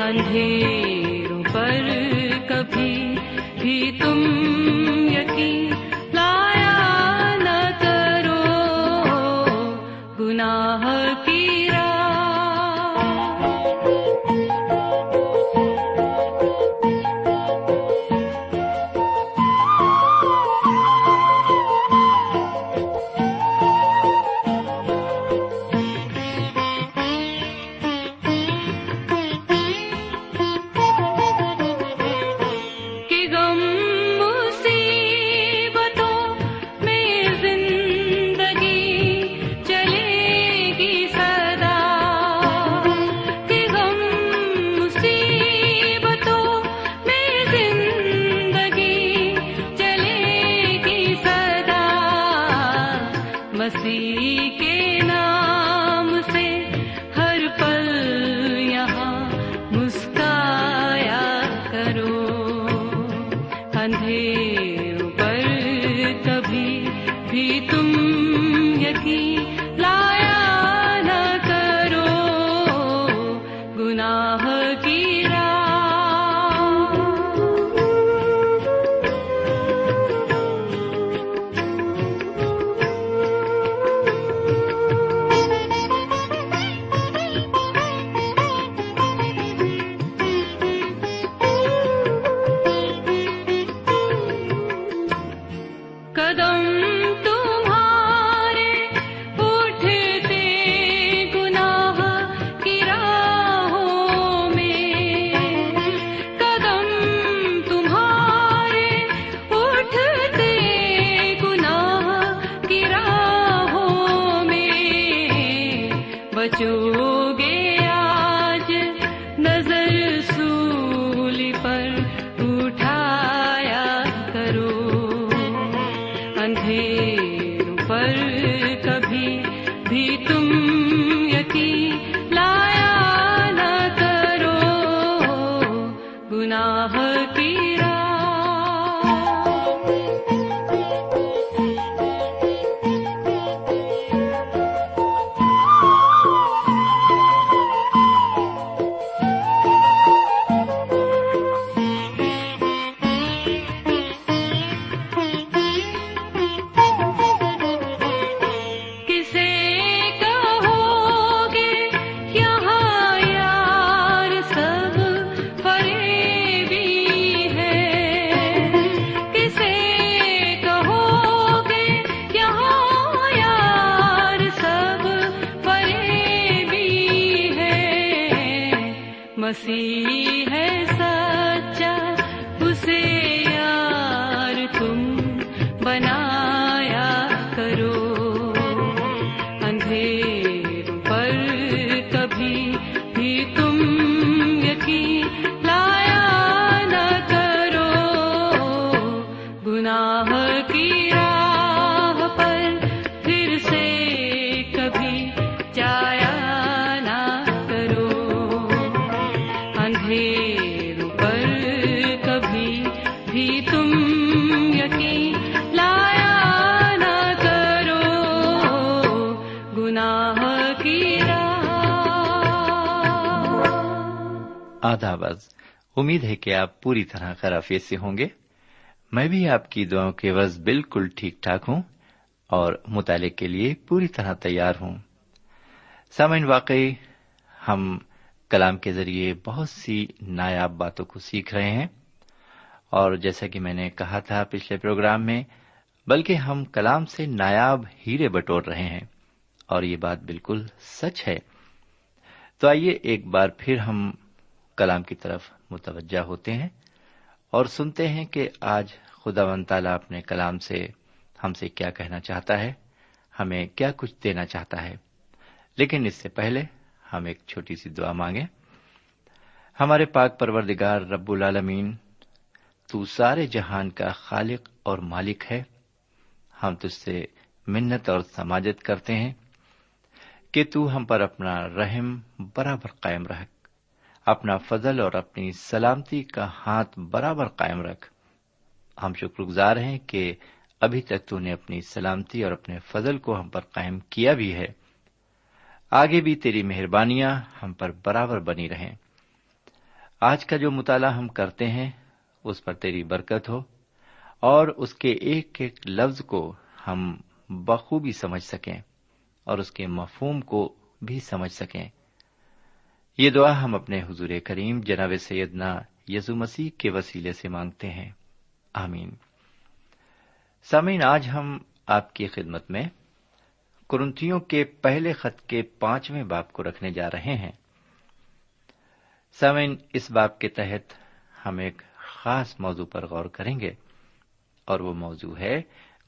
اندھیروں پر کبھی بھی تم یقین بچو۔ مسیح راہ امید ہے کہ آپ پوری طرح خرافیت سے ہوں گے۔ میں بھی آپ کی دعاؤں کے وز بالکل ٹھیک ٹھاک ہوں اور مطالعے کے لیے پوری طرح تیار ہوں۔ سامعین، واقعی ہم کلام کے ذریعے بہت سی نایاب باتوں کو سیکھ رہے ہیں۔ اور جیسا کہ میں نے کہا تھا پچھلے پروگرام میں، بلکہ ہم کلام سے نایاب ہیرے بٹور رہے ہیں۔ اور یہ بات بالکل سچ ہے۔ تو آئیے ایک بار پھر ہم کلام کی طرف متوجہ ہوتے ہیں اور سنتے ہیں کہ آج خدا و تعالیٰ اپنے کلام سے ہم سے کیا کہنا چاہتا ہے، ہمیں کیا کچھ دینا چاہتا ہے۔ لیکن اس سے پہلے ہم ایک چھوٹی سی دعا مانگیں۔ ہمارے پاک پروردگار رب العالمین، تو سارے جہان کا خالق اور مالک ہے۔ ہم تجھ سے منت اور سماجت کرتے ہیں کہ تو ہم پر اپنا رحم برابر قائم رکھ اپنا فضل اور اپنی سلامتی کا ہاتھ برابر قائم رکھ۔ ہم شکر گزار ہیں کہ ابھی تک تو نے اپنی سلامتی اور اپنے فضل کو ہم پر قائم کیا بھی ہے۔ آگے بھی تیری مہربانیاں ہم پر برابر بنی رہیں۔ آج کا جو مطالعہ ہم کرتے ہیں، اس پر تیری برکت ہو اور اس کے ایک ایک لفظ کو ہم بخوبی سمجھ سکیں اور اس کے مفہوم کو بھی سمجھ سکیں۔ یہ دعا ہم اپنے حضور کریم جناب سیدنا یسو مسیح کے وسیلے سے مانگتے ہیں۔ آمین۔ سامعین، آج ہم آپ کی خدمت میں کرنتھیوں کے پہلے خط کے پانچویں باپ کو رکھنے جا رہے ہیں۔ سامعین، اس باپ کے تحت ہم ایک خاص موضوع پر غور کریں گے اور وہ موضوع ہے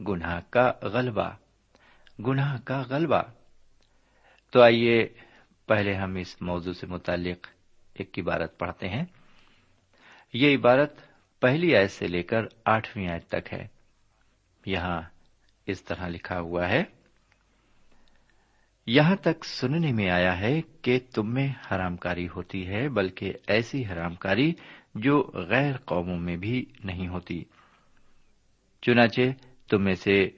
گناہ کا غلبہ۔ گناہ کا غلبہ۔ تو آئیے پہلے ہم اس موضوع سے متعلق ایک عبارت پڑھتے ہیں۔ یہ عبارت پہلی آیت سے لے کر آٹھویں آیت تک ہے۔ یہاں اس طرح لکھا ہوا ہے۔ یہاں تک سننے میں آیا ہے کہ تم میں حرام کاری ہوتی ہے، بلکہ ایسی حرام کاری جو غیر قوموں میں بھی نہیں ہوتی۔ چنانچہ تم میں سے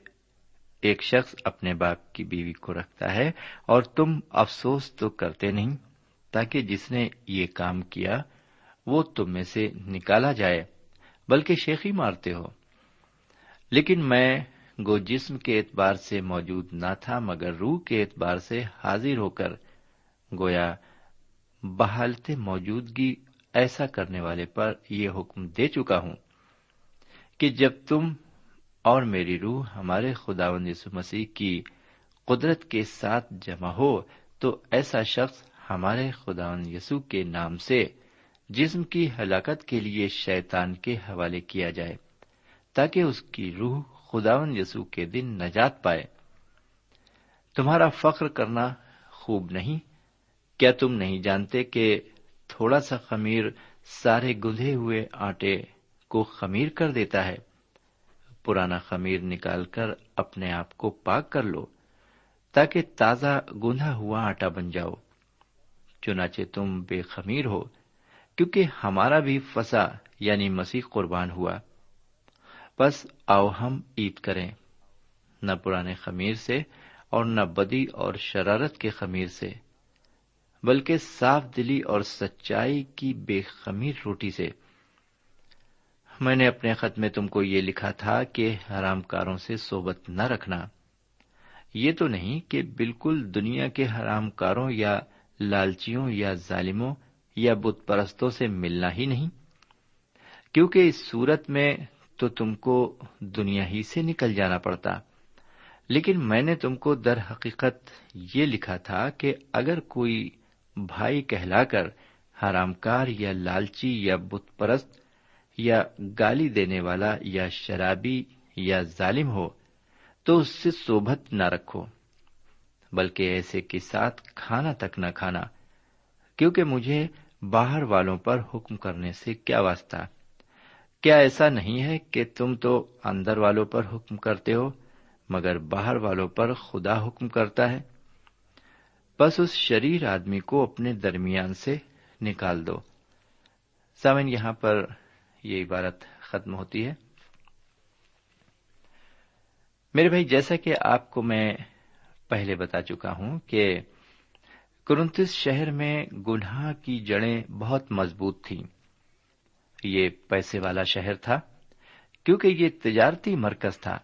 ایک شخص اپنے باپ کی بیوی کو رکھتا ہے اور تم افسوس تو کرتے نہیں تاکہ جس نے یہ کام کیا وہ تم میں سے نکالا جائے، بلکہ شیخی مارتے ہو۔ لیکن میں گو جسم کے اعتبار سے موجود نہ تھا، مگر روح کے اعتبار سے حاضر ہو کر گویا بحالت موجودگی ایسا کرنے والے پر یہ حکم دے چکا ہوں کہ جب تم اور میری روح ہمارے خداوند یسو مسیح کی قدرت کے ساتھ جمع ہو، تو ایسا شخص ہمارے خداوند یسو کے نام سے جسم کی ہلاکت کے لیے شیطان کے حوالے کیا جائے، تاکہ اس کی روح خداون یسو کے دن نجات پائے۔ تمہارا فخر کرنا خوب نہیں، کیا تم نہیں جانتے کہ تھوڑا سا خمیر سارے گندھے ہوئے آٹے کو خمیر کر دیتا ہے؟ پرانا خمیر نکال کر اپنے آپ کو پاک کر لو، تاکہ تازہ گندھا ہوا آٹا بن جاؤ۔ چنانچہ تم بے خمیر ہو، کیونکہ ہمارا بھی فسا یعنی مسیح قربان ہوا۔ بس آؤ ہم عید کریں، نہ پرانے خمیر سے اور نہ بدی اور شرارت کے خمیر سے، بلکہ صاف دلی اور سچائی کی بے خمیر روٹی سے۔ میں نے اپنے خط میں تم کو یہ لکھا تھا کہ حرام کاروں سے صحبت نہ رکھنا۔ یہ تو نہیں کہ بالکل دنیا کے حرام کاروں یا لالچیوں یا ظالموں یا بت پرستوں سے ملنا ہی نہیں۔ کیونکہ اس صورت میں تو تم کو دنیا ہی سے نکل جانا پڑتا۔ لیکن میں نے تم کو در حقیقت یہ لکھا تھا کہ اگر کوئی بھائی کہلا کر حرام کار یا لالچی یا بت پرست یا گالی دینے والا یا شرابی یا ظالم ہو، تو اس سے صوبت نہ رکھو، بلکہ ایسے کے ساتھ کھانا تک نہ کھانا، کیونکہ مجھے باہر والوں پر حکم کرنے سے کیا واسطہ؟ کیا ایسا نہیں ہے کہ تم تو اندر والوں پر حکم کرتے ہو، مگر باہر والوں پر خدا حکم کرتا ہے؟ بس اس شریر آدمی کو اپنے درمیان سے نکال دو۔ سامن، یہاں پر یہ عبارت ختم ہوتی ہے۔ میرے بھائی، جیسا کہ آپ کو میں پہلے بتا چکا ہوں کہ کرنتس شہر میں گناہ کی جڑیں بہت مضبوط تھیں۔ یہ پیسے والا شہر تھا، کیونکہ یہ تجارتی مرکز تھا۔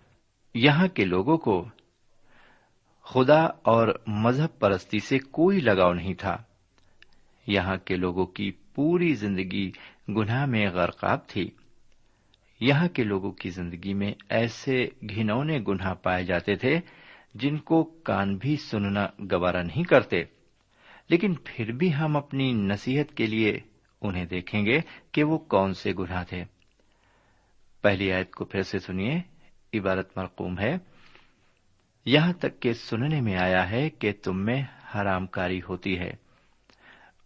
یہاں کے لوگوں کو خدا اور مذہب پرستی سے کوئی لگاؤ نہیں تھا۔ یہاں کے لوگوں کی پوری زندگی گناہ میں غرقاب تھی۔ یہاں کے لوگوں کی زندگی میں ایسے گھنونے گناہ پائے جاتے تھے جن کو کان بھی سننا گوارا نہیں کرتے۔ لیکن پھر بھی ہم اپنی نصیحت کے لیے انہیں دیکھیں گے کہ وہ کون سے گناہ تھے۔ پہلی آیت کو پھر سے سنیے۔ عبارت مرقوم ہے۔ یہاں تک کہ سننے میں آیا ہے کہ تم میں حرام کاری ہوتی ہے،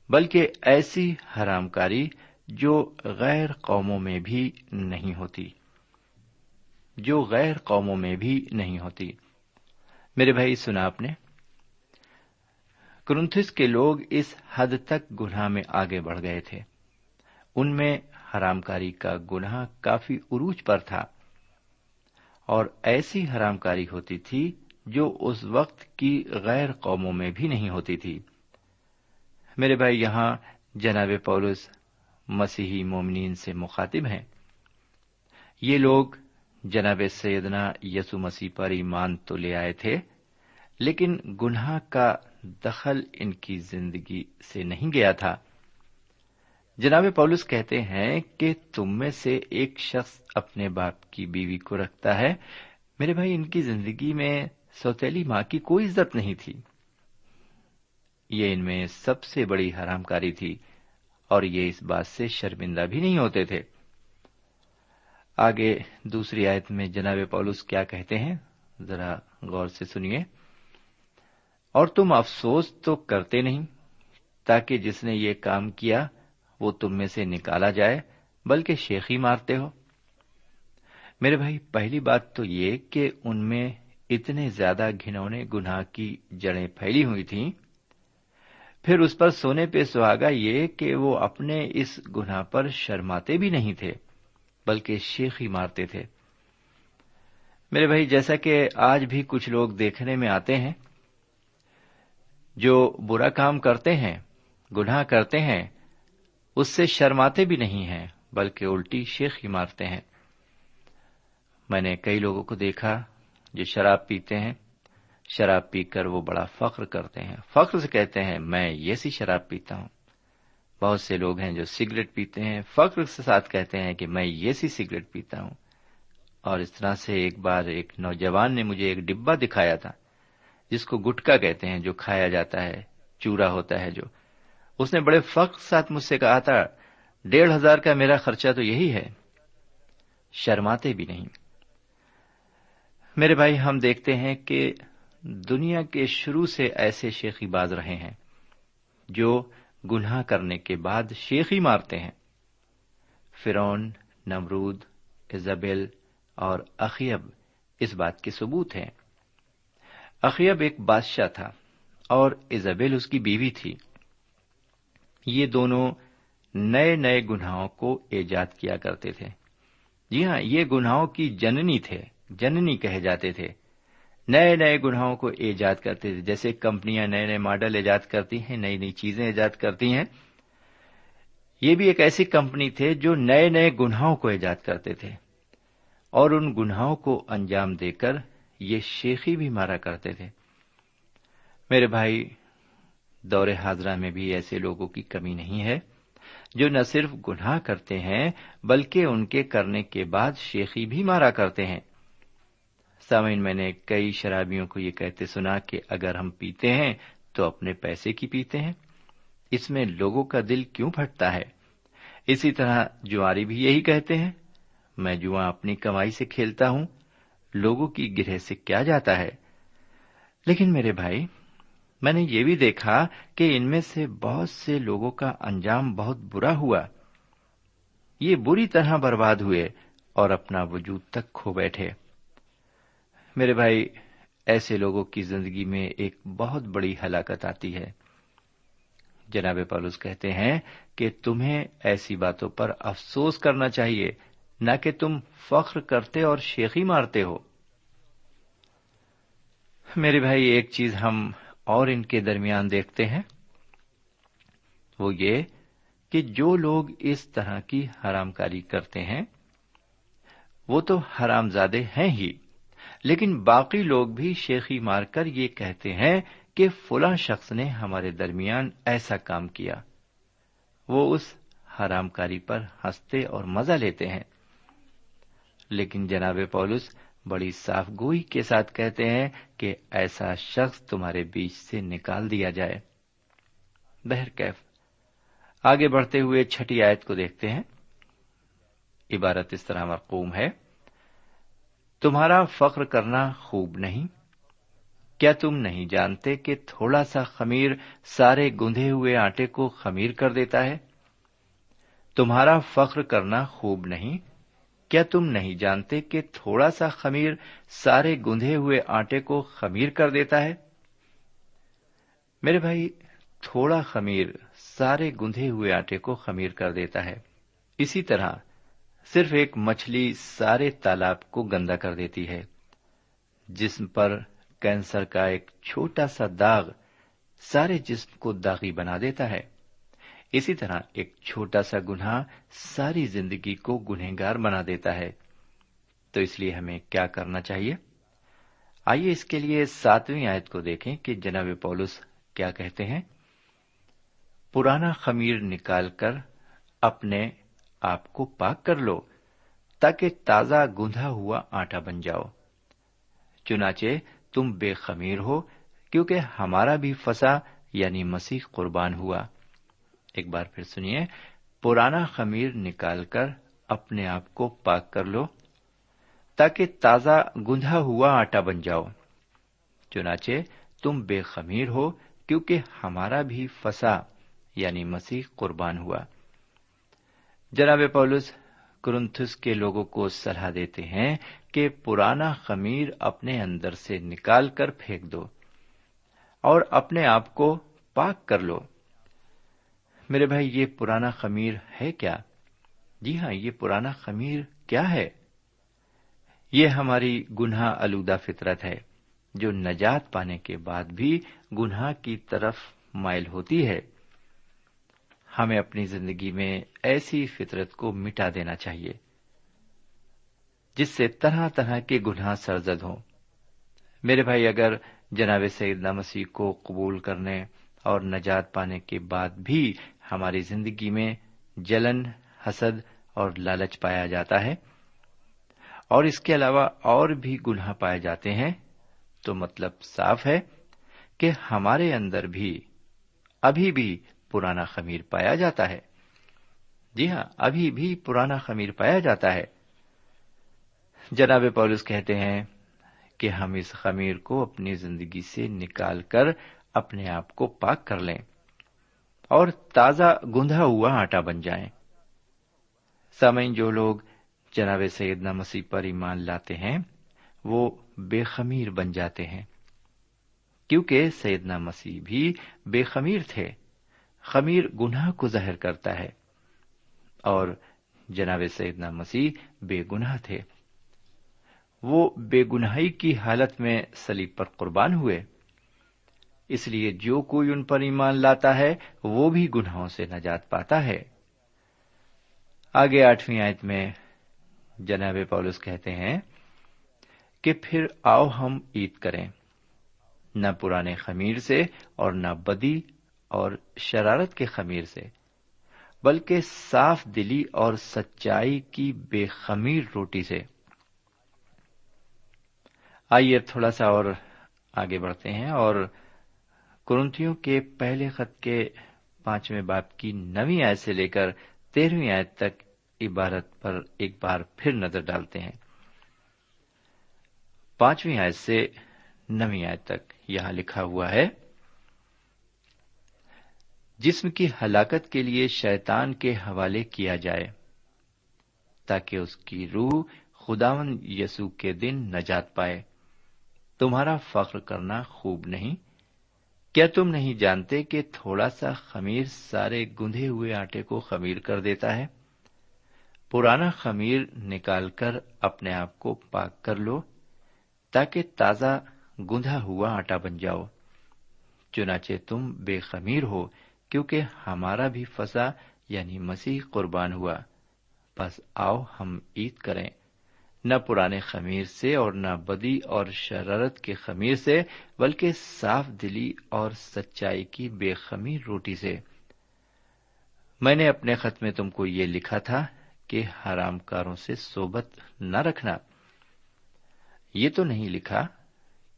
بلکہ ایسی حرام کاری جو غیر قوموں میں بھی نہیں ہوتی۔ جو غیر قوموں میں بھی نہیں ہوتی۔ میرے بھائی، سنا آپ نے۔ کرنتھس کے لوگ اس حد تک گناہ میں آگے بڑھ گئے تھے۔ ان میں حرام کاری کا گناہ کافی عروج پر تھا۔ اور ایسی حرام کاری ہوتی تھی جو اس وقت کی غیر قوموں میں بھی نہیں ہوتی تھی۔ میرے بھائی، یہاں جناب پولس مسیحی مومنین سے مخاطب ہیں۔ یہ لوگ جناب سیدنا یسو مسیح پر ایمان تو لے آئے تھے، لیکن گناہ کا دخل ان کی زندگی سے نہیں گیا تھا۔ جناب پولس کہتے ہیں کہ تم میں سے ایک شخص اپنے باپ کی بیوی کو رکھتا ہے۔ میرے بھائی، ان کی زندگی میں سوتیلی ماں کی کوئی عزت نہیں تھی۔ یہ ان میں سب سے بڑی حرام کاری تھی۔ اور یہ اس بات سے شرمندہ بھی نہیں ہوتے تھے۔ آگے دوسری آیت میں جناب پولس کیا کہتے ہیں؟ ذرا غور سے سنیے۔ اور تم افسوس تو کرتے نہیں، تاکہ جس نے یہ کام کیا وہ تم میں سے نکالا جائے، بلکہ شیخی مارتے ہو۔ میرے بھائی، پہلی بات تو یہ کہ ان میں اتنے زیادہ گھنونے گناہ کی جڑیں پھیلی ہوئی تھیں پھر اس پر سونے پہ سہاگا یہ کہ وہ اپنے اس گناہ پر شرماتے بھی نہیں تھے، بلکہ شیخی مارتے تھے۔ میرے بھائی، جیسا کہ آج بھی کچھ لوگ دیکھنے میں آتے ہیں، جو برا کام کرتے ہیں، گناہ کرتے ہیں، اس سے شرماتے بھی نہیں ہیں، بلکہ الٹی شیخ ہی مارتے ہیں۔ میں نے کئی لوگوں کو دیکھا جو شراب پیتے ہیں شراب پی کر وہ بڑا فخر کرتے ہیں۔ فخر سے کہتے ہیں، میں یہ سی شراب پیتا ہوں۔ بہت سے لوگ ہیں جو سگریٹ پیتے ہیں۔ فخر سے ساتھ کہتے ہیں کہ میں یہ سی سگریٹ پیتا ہوں۔ اور اس طرح سے ایک بار ایک نوجوان نے مجھے ایک ڈبا دکھایا تھا، جس کو گٹکا کہتے ہیں، جو کھایا جاتا ہے، چورا ہوتا ہے جو۔ اس نے بڑے فخر ساتھ مجھ سے کہا تھا، ڈیڑھ ہزار کا میرا خرچہ تو یہی ہے۔ شرماتے بھی نہیں۔ میرے بھائی، ہم دیکھتے ہیں کہ دنیا کے شروع سے ایسے شیخی باز رہے ہیں جو گناہ کرنے کے بعد شیخی مارتے ہیں۔ فرون نمرود ایزابل اور اخیب اس بات کے ثبوت ہیں۔ اخیب ایک بادشاہ تھا اور ایزابیل اس کی بیوی تھی۔ یہ دونوں نئے نئے گناہوں کو ایجاد کیا کرتے تھے۔ جی ہاں یہ گناہوں کی جننی تھے، جننی کہے جاتے تھے۔ نئے نئے گناہوں کو ایجاد کرتے تھے۔ جیسے کمپنیاں نئے نئے ماڈل ایجاد کرتی ہیں، نئی نئی چیزیں ایجاد کرتی ہیں۔ یہ بھی ایک ایسی کمپنی تھے جو نئے نئے گناہوں کو ایجاد کرتے تھے۔ اور ان گناہوں کو انجام دے کر یہ شیخی بھی مارا کرتے تھے۔ میرے بھائی، دور حاضرہ میں بھی ایسے لوگوں کی کمی نہیں ہے جو نہ صرف گناہ کرتے ہیں، بلکہ ان کے کرنے کے بعد شیخی بھی مارا کرتے ہیں۔ سامعین، میں نے کئی شرابیوں کو یہ کہتے سنا کہ اگر ہم پیتے ہیں تو اپنے پیسے کی پیتے ہیں۔ اس میں لوگوں کا دل کیوں پھٹتا ہے؟ اسی طرح جواری بھی یہی کہتے ہیں، میں جواں اپنی کمائی سے کھیلتا ہوں، لوگوں کی گرہ سے کیا جاتا ہے؟ لیکن میرے بھائی، میں نے یہ بھی دیکھا کہ ان میں سے بہت سے لوگوں کا انجام بہت برا ہوا۔ یہ بری طرح برباد ہوئے اور اپنا وجود تک کھو بیٹھے۔ میرے بھائی، ایسے لوگوں کی زندگی میں ایک بہت بڑی ہلاکت آتی ہے۔ جناب پالوس کہتے ہیں کہ تمہیں ایسی باتوں پر افسوس کرنا چاہیے، نہ کہ تم فخر کرتے اور شیخی مارتے ہو۔ میرے بھائی، ایک چیز ہم اور ان کے درمیان دیکھتے ہیں۔ وہ یہ کہ جو لوگ اس طرح کی حرام کاری کرتے ہیں، وہ تو حرام زادے ہیں ہی۔ لیکن باقی لوگ بھی شیخی مار کر یہ کہتے ہیں کہ فلاں شخص نے ہمارے درمیان ایسا کام کیا۔ وہ اس حرام کاری پر ہنستے اور مزہ لیتے ہیں۔ لیکن جناب پولس بڑی صاف گوئی کے ساتھ کہتے ہیں کہ ایسا شخص تمہارے بیچ سے نکال دیا جائے۔ بہرکیف آگے بڑھتے ہوئے چھٹی آیت کو دیکھتے ہیں۔ عبارت اس طرح مرقوم ہے۔ تمہارا فخر کرنا خوب نہیں؟ کیا تم نہیں جانتے کہ تھوڑا سا خمیر سارے گندے ہوئے آٹے کو خمیر کر دیتا ہے؟ تمہارا فخر کرنا خوب نہیں؟ کیا تم نہیں جانتے کہ تھوڑا سا خمیر سارے گندے ہوئے آٹے کو خمیر کر دیتا ہے؟ میرے بھائی، تھوڑا خمیر سارے گندے ہوئے آٹے کو خمیر کر دیتا ہے۔ اسی طرح صرف ایک مچھلی سارے تالاب کو گندا کر دیتی ہے۔ جسم پر کینسر کا ایک چھوٹا سا داغ سارے جسم کو داغی بنا دیتا ہے۔ اسی طرح ایک چھوٹا سا گناہ ساری زندگی کو گنہگار بنا دیتا ہے۔ تو اس لیے ہمیں کیا کرنا چاہیے؟ آئیے اس کے لیے ساتویں آیت کو دیکھیں کہ جناب پولس کیا کہتے ہیں۔ پرانا خمیر نکال کر اپنے آپ کو پاک کر لو، تاکہ تازہ گندھا ہوا آٹا بن جاؤ۔ چنانچہ تم بے خمیر ہو، کیونکہ ہمارا بھی فسا یعنی مسیح قربان ہوا۔ ایک بار پھر سنیے، پرانا خمیر نکال کر اپنے آپ کو پاک کر لو، تاکہ تازہ گندھا ہوا آٹا بن جاؤ۔ چنانچہ تم بے خمیر ہو، کیونکہ ہمارا بھی فسا یعنی مسیح قربان ہوا۔ جناب پولس، کرنتھس کے لوگوں کو صلاح دیتے ہیں کہ پرانا خمیر اپنے اندر سے نکال کر پھینک دو اور اپنے آپ کو پاک کر لو۔ میرے بھائی، یہ پرانا خمیر ہے کیا؟ جی ہاں یہ پرانا خمیر کیا ہے؟ یہ ہماری گناہ آلودہ فطرت ہے، جو نجات پانے کے بعد بھی گناہ کی طرف مائل ہوتی ہے۔ ہمیں اپنی زندگی میں ایسی فطرت کو مٹا دینا چاہیے، جس سے طرح طرح کے گناہ سرزد ہوں۔ میرے بھائی، اگر جناب سعید مسیح کو قبول کرنے اور نجات پانے کے بعد بھی ہماری زندگی میں جلن، حسد اور لالچ پایا جاتا ہے اور اس کے علاوہ اور بھی گناہ پائے جاتے ہیں، تو مطلب صاف ہے کہ ہمارے اندر بھی، ابھی بھی پرانا خمیر پایا جاتا ہے۔ جی ہاں ابھی بھی پرانا خمیر پایا جاتا ہے۔ جناب پولس کہتے ہیں کہ ہم اس خمیر کو اپنی زندگی سے نکال کر اپنے آپ کو پاک کر لیں اور تازہ گندھا ہوا آٹا بن جائیں۔ سامعین، جو لوگ جناب سیدنا مسیح پر ایمان لاتے ہیں، وہ بے خمیر بن جاتے ہیں۔ کیونکہ سیدنا مسیح بھی بے خمیر تھے۔ خمیر گناہ کو ظاہر کرتا ہے۔ اور جناب سیدنا مسیح بے گناہ تھے۔ وہ بے گناہی کی حالت میں سلیب پر قربان ہوئے۔ اس لیے جو کوئی ان پر ایمان لاتا ہے، وہ بھی گناہوں سے نجات پاتا ہے۔ آگے آٹھویں آیت میں جناب پولس کہتے ہیں کہ پھر آؤ ہم عید کریں۔ نہ پرانے خمیر سے اور نہ بدی اور شرارت کے خمیر سے، بلکہ صاف دلی اور سچائی کی بے خمیر روٹی سے۔ آئیے تھوڑا سا اور آگے بڑھتے ہیں اور کرنتھیوں کے پہلے خط کے پانچویں باپ کی نویں آیت سے لے کر تیرہویں آیت تک عبارت پر ایک بار پھر نظر ڈالتے ہیں۔ پانچویں آیت سے نویں آیت تک یہاں لکھا ہوا ہے جسم کی ہلاکت کے لیے شیطان کے حوالے کیا جائے، تاکہ اس کی روح خداون یسو کے دن نجات پائے۔ تمہارا فخر کرنا خوب نہیں؟ کیا تم نہیں جانتے کہ تھوڑا سا خمیر سارے گندے ہوئے آٹے کو خمیر کر دیتا ہے؟ پرانا خمیر نکال کر اپنے آپ کو پاک کر لو، تاکہ تازہ گندھا ہوا آٹا بن جاؤ۔ چنانچہ تم بے خمیر ہو کیونکہ ہمارا بھی فضا یعنی مسیح قربان ہوا۔ بس آؤ ہم عید کریں۔ نہ پرانے خمیر سے اور نہ بدی اور شرارت کے خمیر سے، بلکہ صاف دلی اور سچائی کی بے خمیر روٹی سے۔ میں نے اپنے خط میں تم کو یہ لکھا تھا کہ حرام کاروں سے صحبت نہ رکھنا۔ یہ تو نہیں لکھا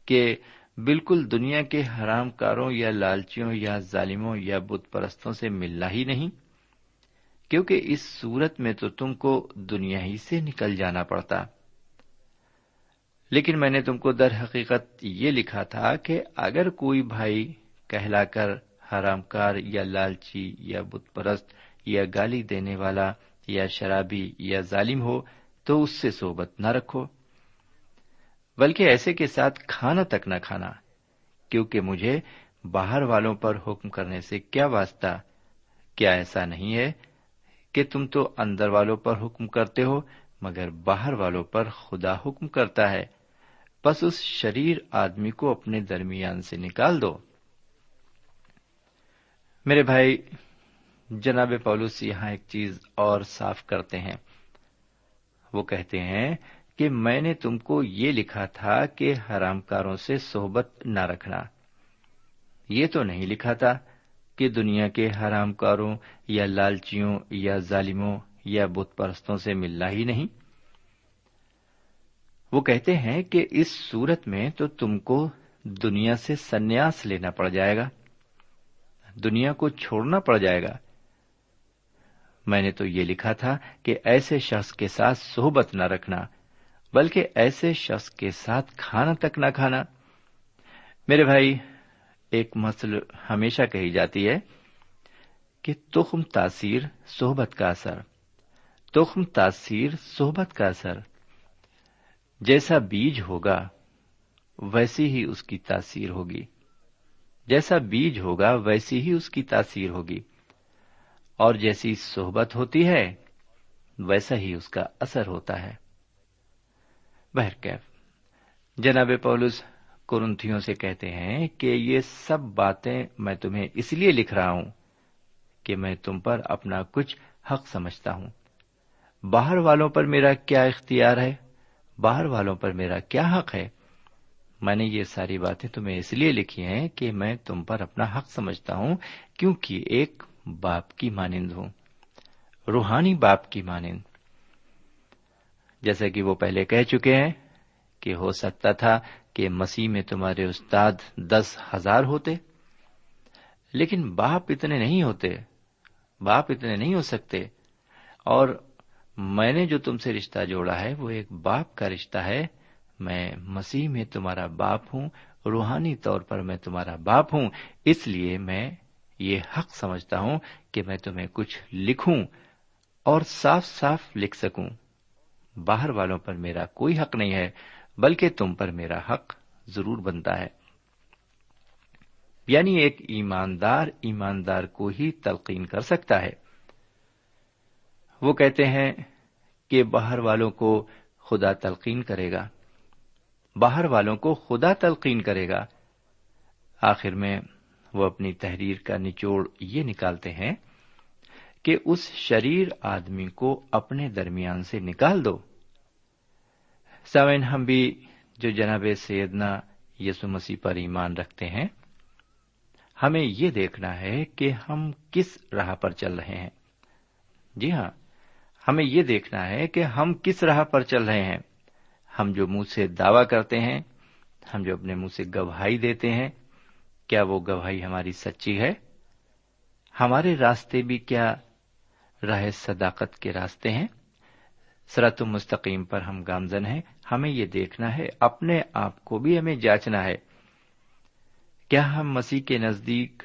کہ بالکل دنیا کے حرام کاروں یا لالچیوں یا ظالموں یا بت پرستوں سے ملنا ہی نہیں، کیونکہ اس صورت میں تو تم کو دنیا ہی سے نکل جانا پڑتا۔ لیکن میں نے تم کو در حقیقت یہ لکھا تھا کہ اگر کوئی بھائی کہلا کر حرام کار یا لالچی یا بت پرست یا گالی دینے والا یا شرابی یا ظالم ہو تو اس سے صحبت نہ رکھو۔ بلکہ ایسے کے ساتھ کھانا تک نہ کھانا، کیونکہ مجھے باہر والوں پر حکم کرنے سے کیا واسطہ؟ کیا ایسا نہیں ہے کہ تم تو اندر والوں پر حکم کرتے ہو، مگر باہر والوں پر خدا حکم کرتا ہے۔ بس اس شریر آدمی کو اپنے درمیان سے نکال دو۔ میرے بھائی، جناب پولوس یہاں ایک چیز اور صاف کرتے ہیں۔ وہ کہتے ہیں کہ میں نے تم کو یہ لکھا تھا کہ حرام کاروں سے صحبت نہ رکھنا۔ یہ تو نہیں لکھا تھا کہ دنیا کے حرام کاروں یا لالچیوں یا ظالموں یا بت پرستوں سے ملنا ہی نہیں۔ وہ کہتے ہیں کہ اس صورت میں تو تم کو دنیا سے سنیاس لینا پڑ جائے گا۔ دنیا کو چھوڑنا پڑ جائے گا۔ میں نے تو یہ لکھا تھا کہ ایسے شخص کے ساتھ صحبت نہ رکھنا۔ بلکہ ایسے شخص کے ساتھ کھانا تک نہ کھانا۔ میرے بھائی، ایک مسل ہمیشہ کہی جاتی ہے کہ تخم تاثیر صحبت کا اثر۔ تخم تاثیر صحبت کا اثر۔ جیسا بیج ہوگا، ویسی ہی اس کی تاثیر ہوگی۔ جیسا بیج ہوگا، ویسی ہی اس کی تاثیر ہوگی۔ اور جیسی صحبت ہوتی ہے، ویسا ہی اس کا اثر ہوتا ہے۔ بہرکیف جناب پولس کرنتھیوں سے کہتے ہیں کہ یہ سب باتیں میں تمہیں اس لیے لکھ رہا ہوں کہ میں تم پر اپنا کچھ حق سمجھتا ہوں۔ باہر والوں پر میرا کیا اختیار ہے؟ باہر والوں پر میرا کیا حق ہے؟ میں نے یہ ساری باتیں تمہیں اس لیے لکھی ہیں کہ میں تم پر اپنا حق سمجھتا ہوں کیونکہ ایک باپ کی مانند ہوں۔ روحانی باپ کی مانند۔ جیسا کہ وہ پہلے کہہ چکے ہیں کہ ہو سکتا تھا کہ مسیح میں تمہارے استاد دس ہزار ہوتے۔ لیکن باپ اتنے نہیں ہوتے، باپ اتنے نہیں ہو سکتے۔ اور میں نے جو تم سے رشتہ جوڑا ہے، وہ ایک باپ کا رشتہ ہے۔ میں مسیح میں تمہارا باپ ہوں، روحانی طور پر میں تمہارا باپ ہوں۔ اس لیے میں یہ حق سمجھتا ہوں کہ میں تمہیں کچھ لکھوں اور صاف صاف لکھ سکوں۔ باہر والوں پر میرا کوئی حق نہیں ہے، بلکہ تم پر میرا حق ضرور بنتا ہے۔ یعنی ایک ایماندار ایماندار کو ہی تلقین کر سکتا ہے۔ وہ کہتے ہیں کہ باہر والوں کو خدا تلقین کرے گا۔ باہر والوں کو خدا تلقین کرے گا۔ آخر میں وہ اپنی تحریر کا نچوڑ یہ نکالتے ہیں کہ اس شریر آدمی کو اپنے درمیان سے نکال دو۔ سوئن ہم بھی جو جناب سیدنا یسو مسیح پر ایمان رکھتے ہیں، ہمیں یہ دیکھنا ہے کہ ہم کس راہ پر چل رہے ہیں۔ جی ہاں ہمیں یہ دیکھنا ہے کہ ہم کس راہ پر چل رہے ہیں۔ ہم جو منہ سے دعوی کرتے ہیں، ہم جو اپنے منہ سے گواہی دیتے ہیں، کیا وہ گواہی ہماری سچی ہے؟ ہمارے راستے بھی کیا راہ صداقت کے راستے ہیں۔ سرت مستقیم پر ہم گامزن ہیں۔ ہمیں یہ دیکھنا ہے، اپنے آپ کو بھی ہمیں جانچنا ہے۔ کیا ہم مسیح کے نزدیک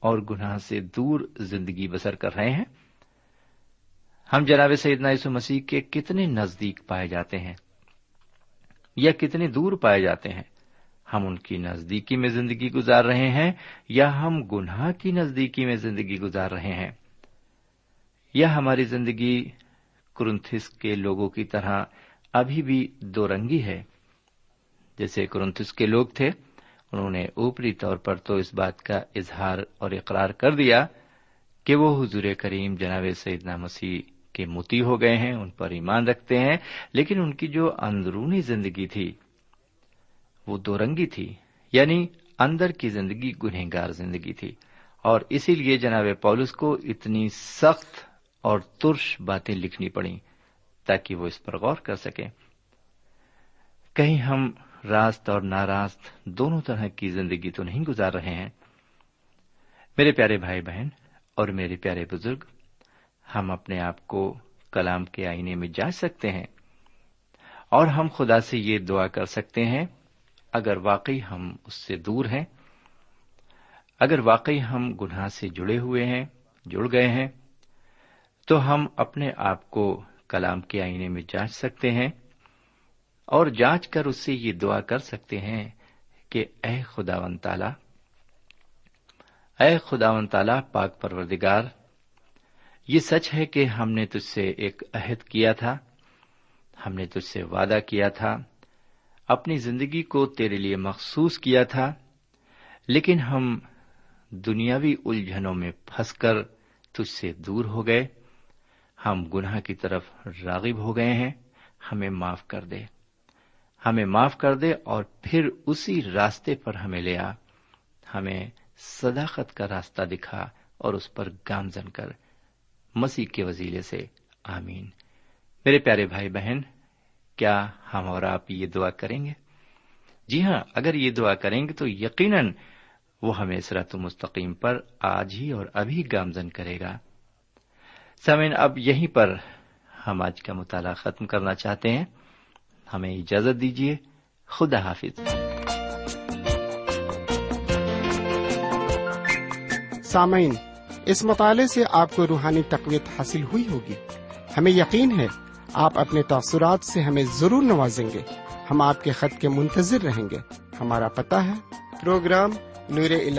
اور گناہ سے دور زندگی بسر کر رہے ہیں؟ ہم جناب سیدنا یسو مسیح کے کتنے نزدیک پائے جاتے ہیں یا کتنے دور پائے جاتے ہیں؟ ہم ان کی نزدیکی میں زندگی گزار رہے ہیں یا ہم گناہ کی نزدیکی میں زندگی گزار رہے ہیں؟ یا ہماری زندگی کرنتھس کے لوگوں کی طرح ابھی بھی دو رنگی ہے۔ جیسے کرنتس کے لوگ تھے، انہوں نے اوپری طور پر تو اس بات کا اظہار اور اقرار کر دیا کہ وہ حضور کریم جناب سیدنا مسیح کے متی ہو گئے ہیں، ان پر ایمان رکھتے ہیں، لیکن ان کی جو اندرونی زندگی تھی، وہ دو رنگی تھی یعنی اندر کی زندگی گنہگار زندگی تھی۔ اور اسی لیے جناب پولس کو اتنی سخت اور ترش باتیں لکھنی پڑی تاکہ وہ اس پر غور کر سکیں۔ کہیں ہم راست اور ناراست دونوں طرح کی زندگی تو نہیں گزار رہے ہیں؟ میرے پیارے بھائی بہن اور میرے پیارے بزرگ، ہم اپنے آپ کو کلام کے آئینے میں جانچ سکتے ہیں اور ہم خدا سے یہ دعا کر سکتے ہیں، اگر واقعی ہم اس سے دور ہیں، اگر واقعی ہم گناہ سے جڑے ہوئے ہیں، جڑ گئے ہیں تو ہم اپنے آپ کو کلام کے آئینے میں جانچ سکتے ہیں اور جانچ کر اس سے یہ دعا کر سکتے ہیں کہ اے خدا ون تالا اے خدا ون تالا پاک پروردگار، یہ سچ ہے کہ ہم نے تجھ سے ایک عہد کیا تھا، ہم نے تجھ سے وعدہ کیا تھا، اپنی زندگی کو تیرے لیے مخصوص کیا تھا، لیکن ہم دنیاوی الجھنوں میں پھنس کر تجھ سے دور ہو گئے۔ ہم گناہ کی طرف راغب ہو گئے ہیں، ہمیں معاف کر دے۔ ہمیں معاف کر دے اور پھر اسی راستے پر ہمیں لے آ۔ ہمیں صداقت کا راستہ دکھا اور اس پر گامزن کر۔ مسیح کے وزیلے سے، آمین۔ میرے پیارے بھائی بہن، کیا ہم اور آپ یہ دعا کریں گے؟ جی ہاں اگر یہ دعا کریں گے تو یقیناً وہ ہمیں سرت مستقیم پر آج ہی اور ابھی گامزن کرے گا۔ سمین اب یہیں پر ہم آج کا مطالعہ ختم کرنا چاہتے ہیں۔ ہمیں اجازت دیجیے خدا حافظ۔ سامعین، اس مطالعے سے آپ کو روحانی تقویت حاصل ہوئی ہوگی۔ ہمیں یقین ہے، آپ اپنے تاثرات سے ہمیں ضرور نوازیں گے۔ ہم آپ کے خط کے منتظر رہیں گے۔ ہمارا پتہ ہے، program Noor al